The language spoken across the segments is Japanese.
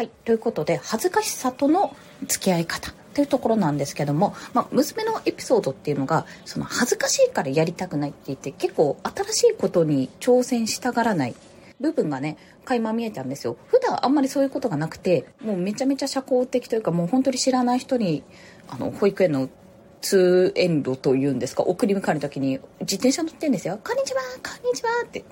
はい。ということで恥ずかしさとの付き合い方っていうところなんですけども、まあ、娘のエピソードっていうのがその恥ずかしいからやりたくないって言って結構新しいことに挑戦したがらない部分がね垣間見えたんですよ。普段あんまりそういうことがなくてもうめちゃめちゃ社交的というかもう本当に知らない人にあの保育園の通園路というんですか送り迎える時に自転車乗ってんですよ「こんにちはこんにちは」って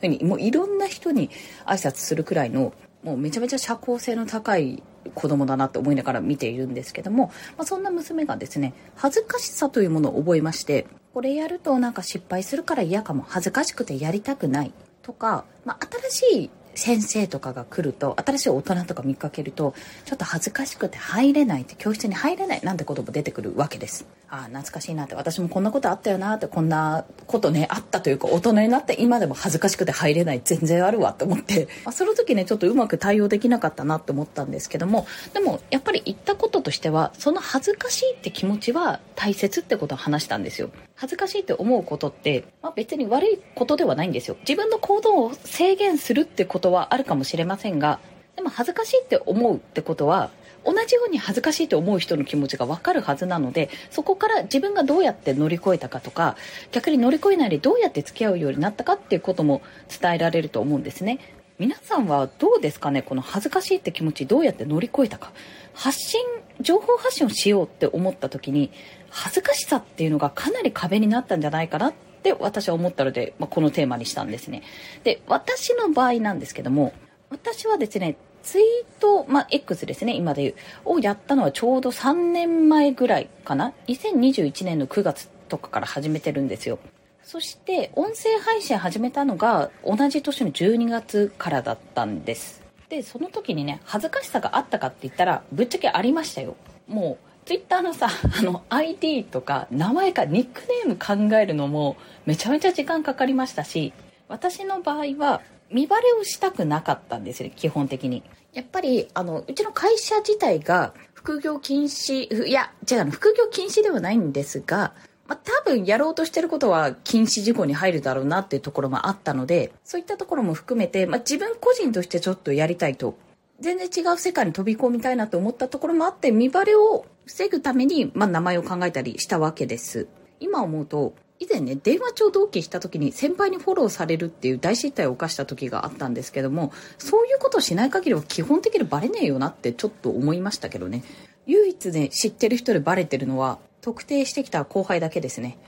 ふうにもういろんな人に挨拶するくらいのもうめちゃめちゃ社交性の高い子供だなって思いながら見ているんですけども、まあ、そんな娘がですね恥ずかしさというものを覚えましてこれやるとなんか失敗するから嫌かも恥ずかしくてやりたくないとか、まあ、新しい先生とかが来ると新しい大人とか見かけるとちょっと恥ずかしくて入れないって教室に入れないなんてことも出てくるわけです。ああ懐かしいなって私もこんなことあったよなってこんなことねあったというか大人になって今でも恥ずかしくて入れない全然あるわと思って、まあ、その時ねちょっとうまく対応できなかったなって思ったんですけどもでもやっぱり言ったこととしてはその恥ずかしいって気持ちは大切ってことを話したんですよ恥ずかしいって思うことって、まあ、別に悪いことではないんですよ。自分の行動を制限するってことはあるかもしれませんがでも恥ずかしいって思うってことは同じように恥ずかしいと思う人の気持ちが分かるはずなのでそこから自分がどうやって乗り越えたかとか逆に乗り越えないでどうやって付き合うようになったかっていうことも伝えられると思うんですね。皆さんはどうですかね？この恥ずかしいって気持ちどうやって乗り越えたか発信情報発信をしようって思った時に恥ずかしさっていうのがかなり壁になったんじゃないかなって私は思ったので、まあ、このテーマにしたんですねで私の場合なんですけども私はですねツイート、まあ、X ですね、今で言う、をやったのはちょうど3年前ぐらいかな。2021年の9月とかから始めてるんですよ。そして、音声配信始めたのが同じ年の12月からだったんです。で、その時にね、恥ずかしさがあったかって言ったら、ぶっちゃけありましたよ。もう、ツイッターのさ、あの、ID とか、名前かニックネーム考えるのも、めちゃめちゃ時間かかりましたし、私の場合は、見バレをしたくなかったんですよ基本的に。やっぱり、あの、うちの会社自体が、副業禁止、いや、違う、副業禁止ではないんですが、まあ、多分やろうとしてることは禁止事項に入るだろうなっていうところもあったので、そういったところも含めて、まあ、自分個人としてちょっとやりたいと、全然違う世界に飛び込みたいなと思ったところもあって、見バレを防ぐために、まあ、名前を考えたりしたわけです。今思うと、以前ね電話帳同期した時に先輩にフォローされるっていう大失態を犯した時があったんですけどもそういうことをしない限りは基本的にバレねえよなってちょっと思いましたけどね唯一ね知ってる人でバレてるのは特定してきた後輩だけですね。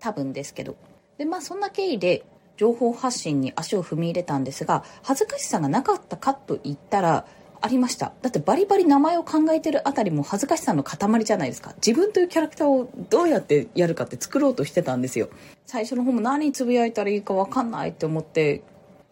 多分ですけど。でまあそんな経緯で情報発信に足を踏み入れたんですが恥ずかしさがなかったかと言ったらありました。だってバリバリ名前を考えてるあたりも恥ずかしさの塊じゃないですか。自分というキャラクターをどうやってやるかって作ろうとしてたんですよ。最初の方も何つぶやいたらいいか分かんないって思って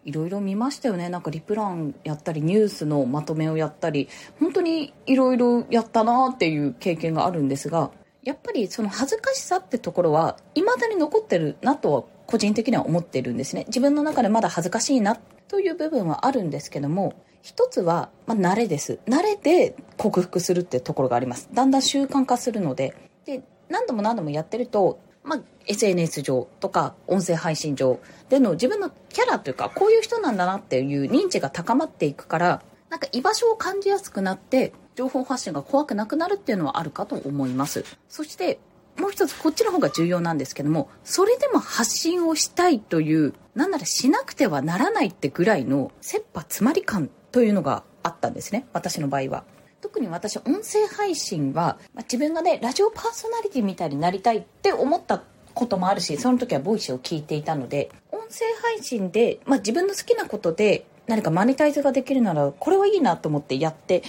いろいろ見ましたよね。なんかリプランやったりニュースのまとめをやったり本当にいろいろやったなっていう経験があるんですがやっぱりその恥ずかしさってところは未だに残ってるなとは個人的には思ってるんですね自分の中でまだ恥ずかしいなという部分はあるんですけども一つは、まあ、慣れです。慣れで克服するってところがあります。だんだん習慣化するので。で、何度も何度もやってると、まあ、SNS 上とか音声配信上での自分のキャラというか、こういう人なんだなっていう認知が高まっていくから、なんか居場所を感じやすくなって、情報発信が怖くなくなるっていうのはあるかと思います。そして、もう一つこっちの方が重要なんですけども、それでも発信をしたいという、なんならしなくてはならないってぐらいの切羽詰まり感というのがあったんですね私の場合は特に私音声配信は、まあ、自分がねラジオパーソナリティみたいになりたいって思ったこともあるしその時はボイスを聞いていたので音声配信で、まあ、自分の好きなことで何かマネタイズができるならこれはいいなと思ってやって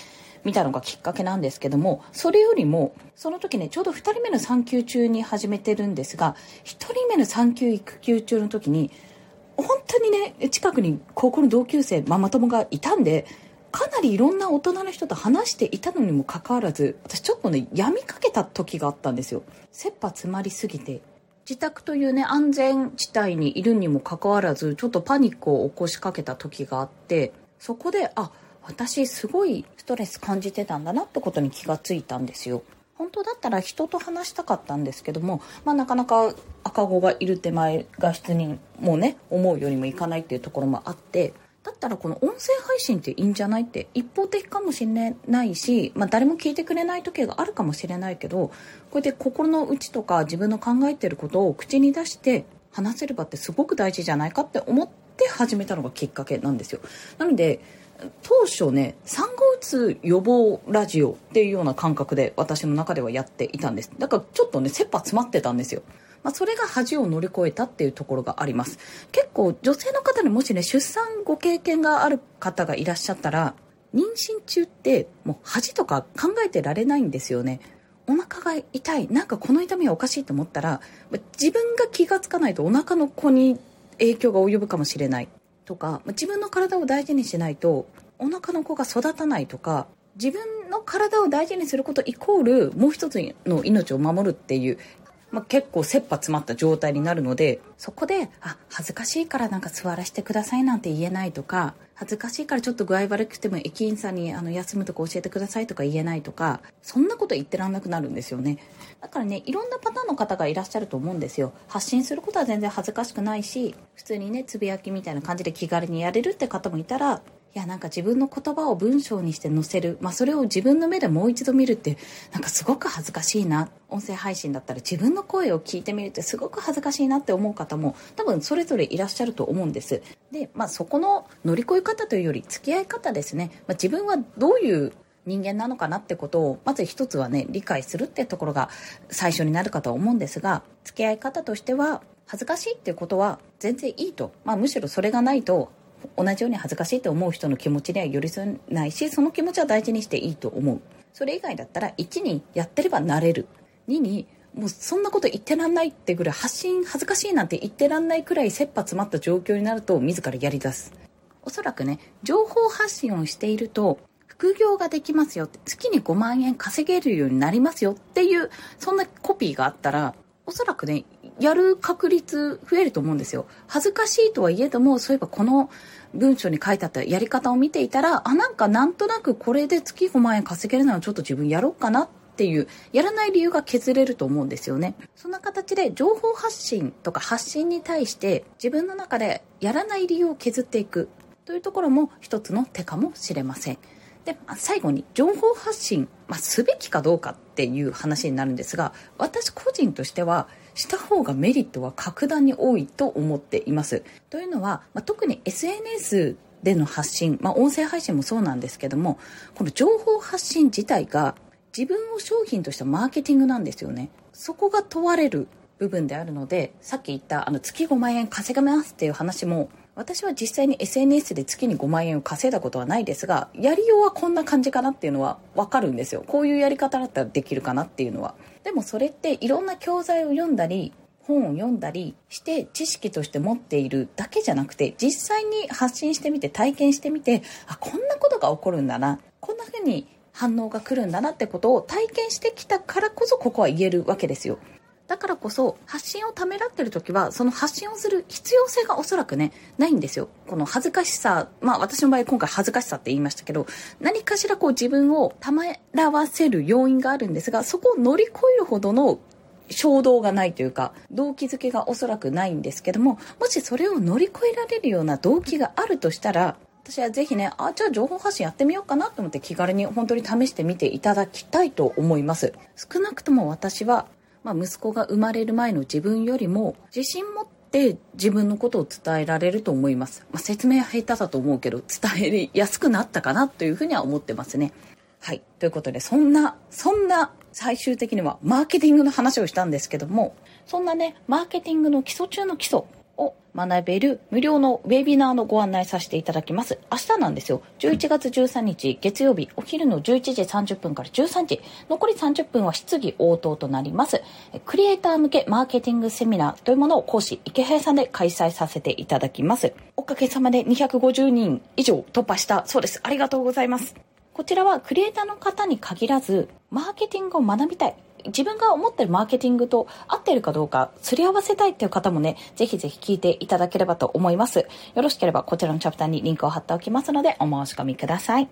みたのがきっかけなんですけどもそれよりもその時ねちょうど2人目の産休中に始めてるんですが1人目の産休育休中の時に本当にね近くに高校の同級生ママ友がいたんでかなりいろんな大人の人と話していたのにもかかわらず私ちょっとね病みかけた時があったんですよ。切羽詰まりすぎて自宅というね安全地帯にいるにもかかわらずちょっとパニックを起こしかけた時があってそこであ私すごいストレス感じてたんだなってことに気がついたんですよ。本当だったら人と話したかったんですけども、まあ、なかなか赤子がいる手前画質にもうね思うようにもいかないっていうところもあってだったらこの音声配信っていいんじゃない？って一方的かもしれないし、まあ、誰も聞いてくれない時があるかもしれないけどこうやって心の内とか自分の考えてることを口に出して話せる場ってすごく大事じゃないかって思って始めたのがきっかけなんですよ。なので当初ね産後うつ予防ラジオっていうような感覚で私の中ではやっていたんです。だからちょっとね切羽詰まってたんですよ。まあ、それが恥を乗り越えたっていうところがあります。結構女性の方にもしね出産ご経験がある方がいらっしゃったら妊娠中ってもう恥とか考えてられないんですよね。お腹が痛い。なんかこの痛みはおかしいと思ったら自分が気が付かないとお腹の子に影響が及ぶかもしれない。とか自分の体を大事にしないとお腹の子が育たないとか自分の体を大事にすることイコールもう一つの命を守るっていうまあ、結構切羽詰まった状態になるのでそこであ恥ずかしいからなんか座らせてくださいなんて言えないとか恥ずかしいからちょっと具合悪くても駅員さんにあの休むとこ教えてくださいとか言えないとかそんなこと言ってらんなくなるんですよね。だからねいろんなパターンの方がいらっしゃると思うんですよ。発信することは全然恥ずかしくないし普通にねつぶやきみたいな感じで気軽にやれるって方もいたらいやなんか自分の言葉を文章にして載せる、まあ、それを自分の目でもう一度見るってなんかすごく恥ずかしいな。音声配信だったら自分の声を聞いてみるってすごく恥ずかしいなって思う方も多分それぞれいらっしゃると思うんです。で、まあ、そこの乗り越え方というより付き合い方ですね、まあ、自分はどういう人間なのかなってことをまず一つはね理解するってところが最初になるかと思うんですが付き合い方としては恥ずかしいっていうことは全然いいと、まあ、むしろそれがないと同じように恥ずかしいと思う人の気持ちには寄り添えないしその気持ちは大事にしていいと思う。それ以外だったら1にやってればなれる。2にもうそんなこと言ってらんないってぐらい発信恥ずかしいなんて言ってらんないくらい切羽詰まった状況になると自らやり出す。おそらくね情報発信をしていると副業ができますよ月に5万円稼げるようになりますよっていうそんなコピーがあったらおそらくねやる確率増えると思うんですよ。恥ずかしいとはいえども、そういえばこの文章に書いてあったやり方を見ていたら、あ、なんかなんとなくこれで月5万円稼げるならちょっと自分やろうかなっていう、やらない理由が削れると思うんですよね。そんな形で情報発信とか発信に対して自分の中でやらない理由を削っていくというところも一つの手かもしれません。で、最後に情報発信、まあ、すべきかどうかっていう話になるんですが、私個人としては、した方がメリットは格段に多いと思っています。というのは、まあ、特に SNS での発信、まあ、音声配信もそうなんですけども、この情報発信自体が自分を商品としたマーケティングなんですよね。そこが問われる部分であるので、さっき言ったあの月5万円稼げますっていう話も、私は実際に SNS で月に5万円を稼いだことはないですが、やりようはこんな感じかなっていうのはわかるんですよ。こういうやり方だったらできるかなっていうのは。でもそれっていろんな教材を読んだり本を読んだりして知識として持っているだけじゃなくて実際に発信してみて体験してみてあこんなことが起こるんだなこんな風に反応が来るんだなってことを体験してきたからこそここは言えるわけですよ。だからこそ発信をためらってる時はその発信をする必要性がおそらくねないんですよ。この恥ずかしさまあ私の場合今回恥ずかしさって言いましたけど何かしらこう自分をためらわせる要因があるんですがそこを乗り越えるほどの衝動がないというか動機づけがおそらくないんですけどももしそれを乗り越えられるような動機があるとしたら私はぜひねあじゃあ情報発信やってみようかなと思って気軽に本当に試してみていただきたいと思います。少なくとも私はまあ、息子が生まれる前の自分よりも自信持って自分のことを伝えられると思います。まあ、説明は下手だと思うけど、伝えやすくなったかなというふうには思ってますね。はい。ということで、そんな、そんな最終的にはマーケティングの話をしたんですけども、そんなね、マーケティングの基礎中の基礎学べる無料のウェビナーのご案内させていただきます。明日なんですよ。11月13日月曜日、お昼の11時30分から13時、残り30分は質疑応答となります。クリエイター向けマーケティングセミナーというものを講師、池平さんで開催させていただきます。おかげさまで250人以上突破したそうです。ありがとうございます。こちらはクリエイターの方に限らず、マーケティングを学びたい。自分が思ってるマーケティングと合ってるかどうか、すり合わせたいっていう方もね、ぜひぜひ聞いていただければと思います。よろしければこちらのチャプターにリンクを貼っておきますので、お申し込みください。